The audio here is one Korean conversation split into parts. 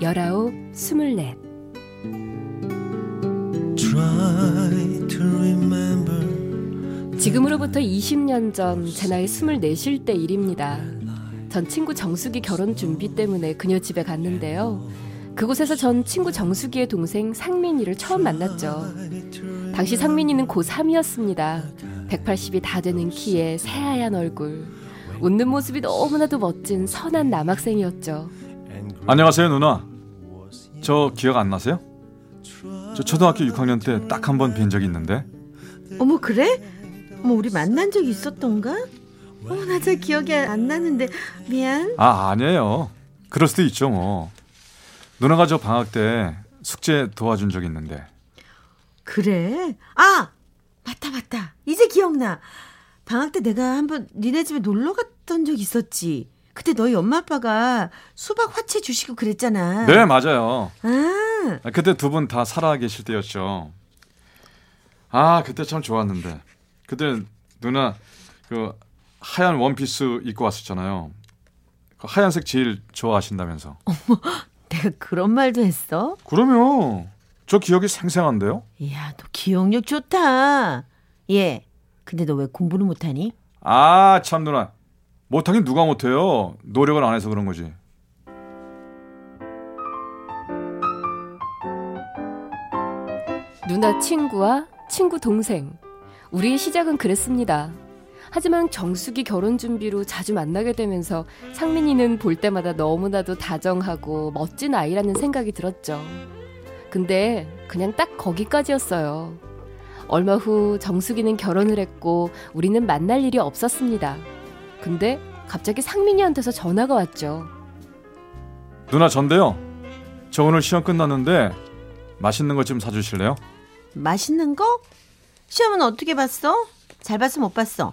열아홉 스물넷 지금으로부터 20년 전 제 나이 스물넷일 때 일입니다. 전 친구 정숙이 결혼 준비 때문에 그녀 집에 갔는데요. 그곳에서 전 친구 정숙이의 동생 상민이를 처음 만났죠. 당시 상민이는 고3이었습니다. 180이 다 되는 키에 새하얀 얼굴. 웃는 모습이 너무나도 멋진 선한 남학생이었죠. 안녕하세요 누나. 저 기억 안 나세요? 저 초등학교 6학년 때 딱 한 번 뵌 적이 있는데. 어머 그래? 뭐 우리 만난 적 있었던가? 어머 나잘 기억이 안 나는데 미안. 아 아니에요. 그럴 수도 있죠 뭐. 누나가 저 방학 때 숙제 도와준 적 있는데. 그래? 아 맞다 맞다. 이제 기억나. 방학 때 내가 한번 니네 집에 놀러 갔던 적 있었지. 그때 너희 엄마 아빠가 수박 화채 주시고 그랬잖아. 네 맞아요. 아 그때 두 분 다 살아 계실 때였죠. 아 그때 참 좋았는데. 그때 누나 그 하얀 원피스 입고 왔었잖아요. 그 하얀색 제일 좋아하신다면서. 내가 그런 말도 했어? 그러면 저 기억이 생생한데요? 이야 너 기억력 좋다. 예. 근데 너 왜 공부를 못하니? 아 참 누나 못하긴 누가 못해요. 노력을 안 해서 그런 거지. 누나 친구와 친구 동생. 우리의 시작은 그랬습니다. 하지만 정숙이 결혼 준비로 자주 만나게 되면서 상민이는 볼 때마다 너무나도 다정하고 멋진 아이라는 생각이 들었죠. 근데 그냥 딱 거기까지였어요. 얼마 후 정숙이는 결혼을 했고 우리는 만날 일이 없었습니다. 근데 갑자기 상민이한테서 전화가 왔죠. 누나 전데요. 저 오늘 시험 끝났는데 맛있는 거좀 사주실래요? 맛있는 거? 시험은 어떻게 봤어? 잘 봤어 못 봤어?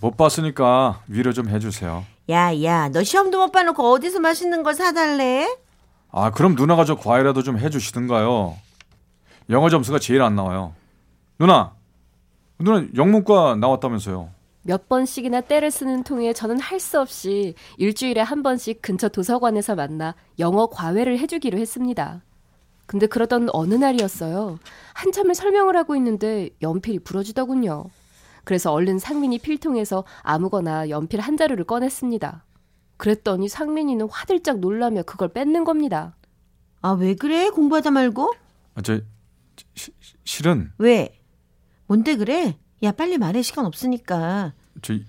못 봤으니까 위로 좀 해주세요. 야야 너 시험도 못 봐놓고 어디서 맛있는 걸 사달래? 아 그럼 누나가 저 과외라도 좀 해주시든가요. 영어 점수가 제일 안 나와요. 누나, 누나 영문과 나왔다면서요. 몇 번씩이나 때를 쓰는 통에 저는 할 수 없이 일주일에 한 번씩 근처 도서관에서 만나 영어 과외를 해주기로 했습니다. 근데 그러던 어느 날이었어요. 한참을 설명을 하고 있는데 연필이 부러지더군요. 그래서 얼른 상민이 필통에서 아무거나 연필 한 자루를 꺼냈습니다. 그랬더니 상민이는 화들짝 놀라며 그걸 뺏는 겁니다. 아 왜 그래 공부하다 말고? 아, 저 시, 실은 왜? 뭔데 그래? 야 빨리 말해 시간 없으니까. 저 이,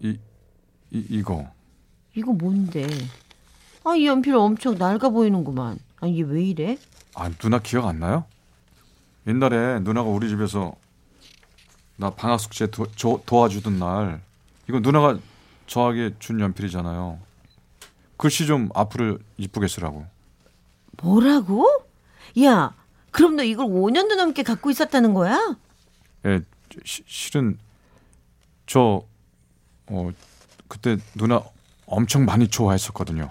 이, 이 이거 이거 뭔데? 아 이 연필 엄청 낡아 보이는구만. 아 이게 왜 이래? 아 누나 기억 안 나요? 옛날에 누나가 우리 집에서 나 방학 숙제 도, 저, 도와주던 날 이거 누나가 저에게 준 연필이잖아요. 글씨 좀 앞으로 이쁘게 쓰라고. 뭐라고? 야 그럼 너 이걸 5년도 넘게 갖고 있었다는 거야? 예, 시, 실은 저 어, 그때 누나 엄청 많이 좋아했었거든요.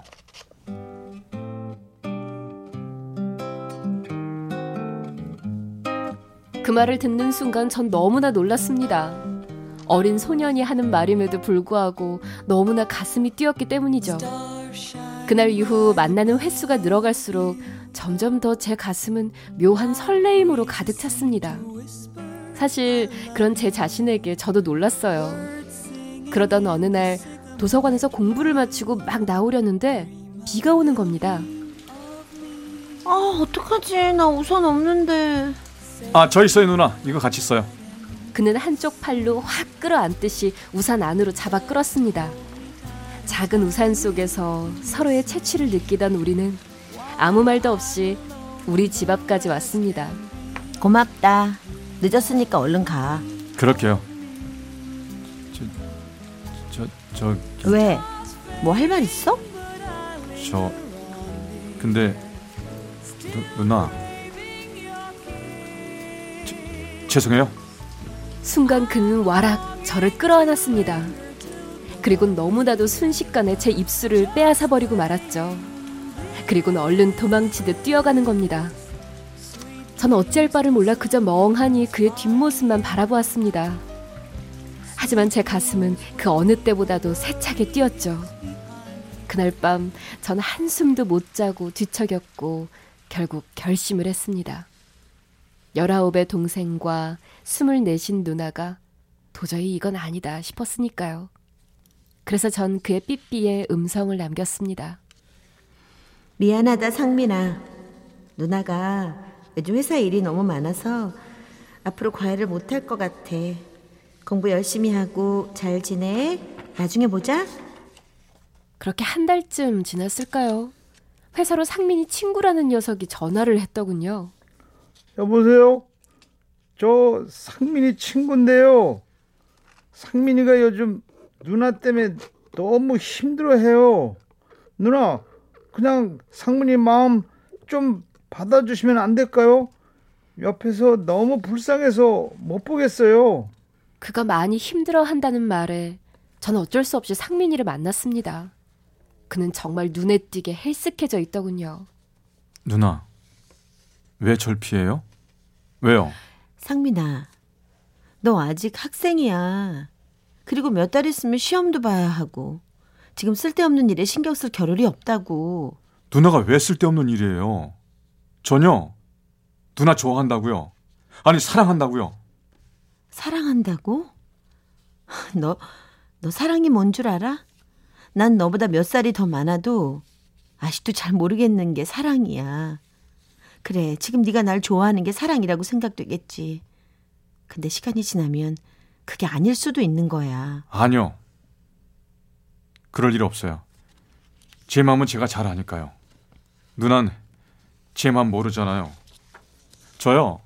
그 말을 듣는 순간 전 너무나 놀랐습니다. 어린 소년이 하는 말임에도 불구하고 너무나 가슴이 뛰었기 때문이죠. 그날 이후 만나는 횟수가 늘어갈수록 점점 더 제 가슴은 묘한 설레임으로 가득 찼습니다. 사실 그런 제 자신에게 저도 놀랐어요. 그러던 어느 날 도서관에서 공부를 마치고 막 나오려는데 비가 오는 겁니다. 아 어떡하지 나 우산 없는데. 아, 저 있어요, 누나. 이거 같이 써요. 그는 한쪽 팔로 확 끌어안듯이 우산 안으로 잡아 끌었습니다. 작은 우산 속에서 서로의 채취를 느끼던 우리는 아무 말도 없이 우리 집 앞까지 왔습니다. 고맙다. 늦었으니까 얼른 가. 그럴게요. 저, 저, 저, 왜? 뭐 할 말 있어? 저. 근데 누, 누나. 제, 죄송해요. 순간 그는 와락 저를 끌어안았습니다. 그리고 너무나도 순식간에 제 입술을 빼앗아 버리고 말았죠. 그리고는 얼른 도망치듯 뛰어가는 겁니다. 저는 어찌할 바를 몰라 그저 멍하니 그의 뒷모습만 바라보았습니다. 하지만 제 가슴은 그 어느 때보다도 세차게 뛰었죠. 그날 밤전 한숨도 못 자고 뒤척였고 결국 결심을 했습니다. 열아홉의 동생과 스물넷인 누나가 도저히 이건 아니다 싶었으니까요. 그래서 전 그의 삐삐에 음성을 남겼습니다. 미안하다 상민아. 누나가 요즘 회사 일이 너무 많아서 앞으로 과외를 못 할 것 같아. 공부 열심히 하고 잘 지내. 나중에 보자. 그렇게 한 달쯤 지났을까요? 회사로 상민이 친구라는 녀석이 전화를 했더군요. 여보세요? 저 상민이 친구인데요. 상민이가 요즘 누나 때문에 너무 힘들어해요. 누나, 그냥 상민이 마음 좀 받아주시면 안 될까요? 옆에서 너무 불쌍해서 못 보겠어요. 그가 많이 힘들어 한다는 말에 저는 어쩔 수 없이 상민이를 만났습니다. 그는 정말 눈에 띄게 헬쓱해져 있더군요. 누나. 왜 절 피해요? 왜요? 상민아, 너 아직 학생이야. 그리고 몇 달 있으면 시험도 봐야 하고 지금 쓸데없는 일에 신경 쓸 겨를이 없다고. 누나가 왜 쓸데없는 일이에요? 전혀. 누나 좋아한다고요. 아니 사랑한다고요. 사랑한다고? 너, 너 사랑이 뭔 줄 알아? 난 너보다 몇 살이 더 많아도 아직도 잘 모르겠는 게 사랑이야. 그래, 지금 네가 날 좋아하는 게 사랑이라고 생각되겠지. 근데 시간이 지나면 그게 아닐 수도 있는 거야. 아니요. 그럴 일 없어요. 제 마음은 제가 잘 아니까요. 누난 제 마음 모르잖아요. 저요.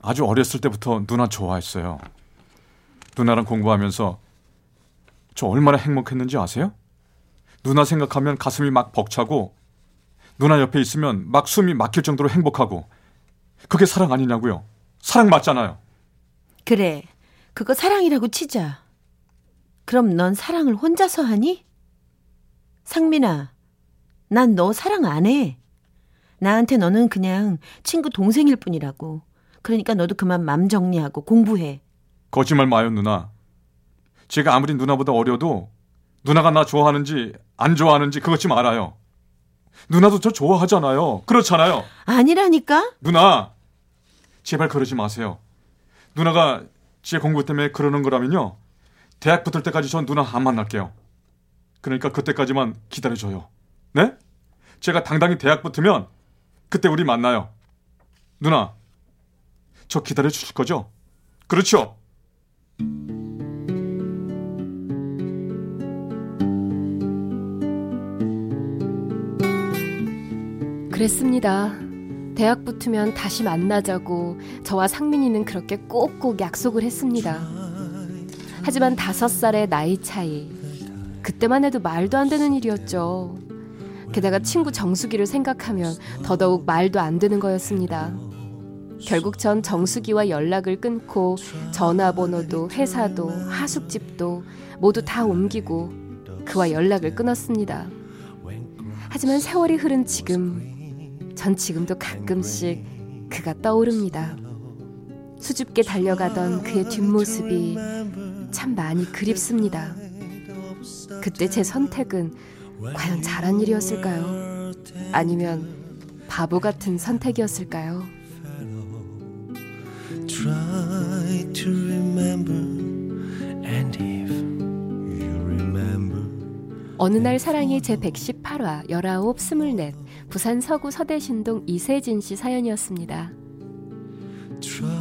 아주 어렸을 때부터 누나 좋아했어요. 누나랑 공부하면서 저 얼마나 행복했는지 아세요? 누나 생각하면 가슴이 막 벅차고 누나 옆에 있으면 막 숨이 막힐 정도로 행복하고 그게 사랑 아니냐고요. 사랑 맞잖아요. 그래, 그거 사랑이라고 치자. 그럼 넌 사랑을 혼자서 하니? 상민아, 난 너 사랑 안 해. 나한테 너는 그냥 친구 동생일 뿐이라고. 그러니까 너도 그만 맘 정리하고 공부해. 거짓말 마요, 누나. 제가 아무리 누나보다 어려도 누나가 나 좋아하는지 안 좋아하는지 그것 좀 알아요. 누나도 저 좋아하잖아요. 그렇잖아요. 아니라니까? 누나, 제발 그러지 마세요. 누나가 제 공부 때문에 그러는 거라면요. 대학 붙을 때까지 전 누나 안 만날게요. 그러니까 그때까지만 기다려줘요. 네? 제가 당당히 대학 붙으면 그때 우리 만나요. 누나, 저 기다려 주실 거죠? 그렇죠? 그랬습니다. 대학 붙으면 다시 만나자고 저와 상민이는 그렇게 꼭꼭 약속을 했습니다. 하지만 다섯 살의 나이 차이. 그때만 해도 말도 안 되는 일이었죠. 게다가 친구 정수기를 생각하면 더더욱 말도 안 되는 거였습니다. 결국 전 정수기와 연락을 끊고 전화번호도 회사도 하숙집도 모두 다 옮기고 그와 연락을 끊었습니다. 하지만 세월이 흐른 지금 전 지금도 가끔씩 그가 떠오릅니다. 수줍게 달려가던 그의 뒷모습이 참 많이 그립습니다. 그때 제 선택은 과연 잘한 일이었을까요? 아니면 바보 같은 선택이었을까요? Try to remember and if you remember 어느 날 사랑이 제 118화 19, 24 부산 서구 서대신동 이세진 씨 사연이었습니다. Try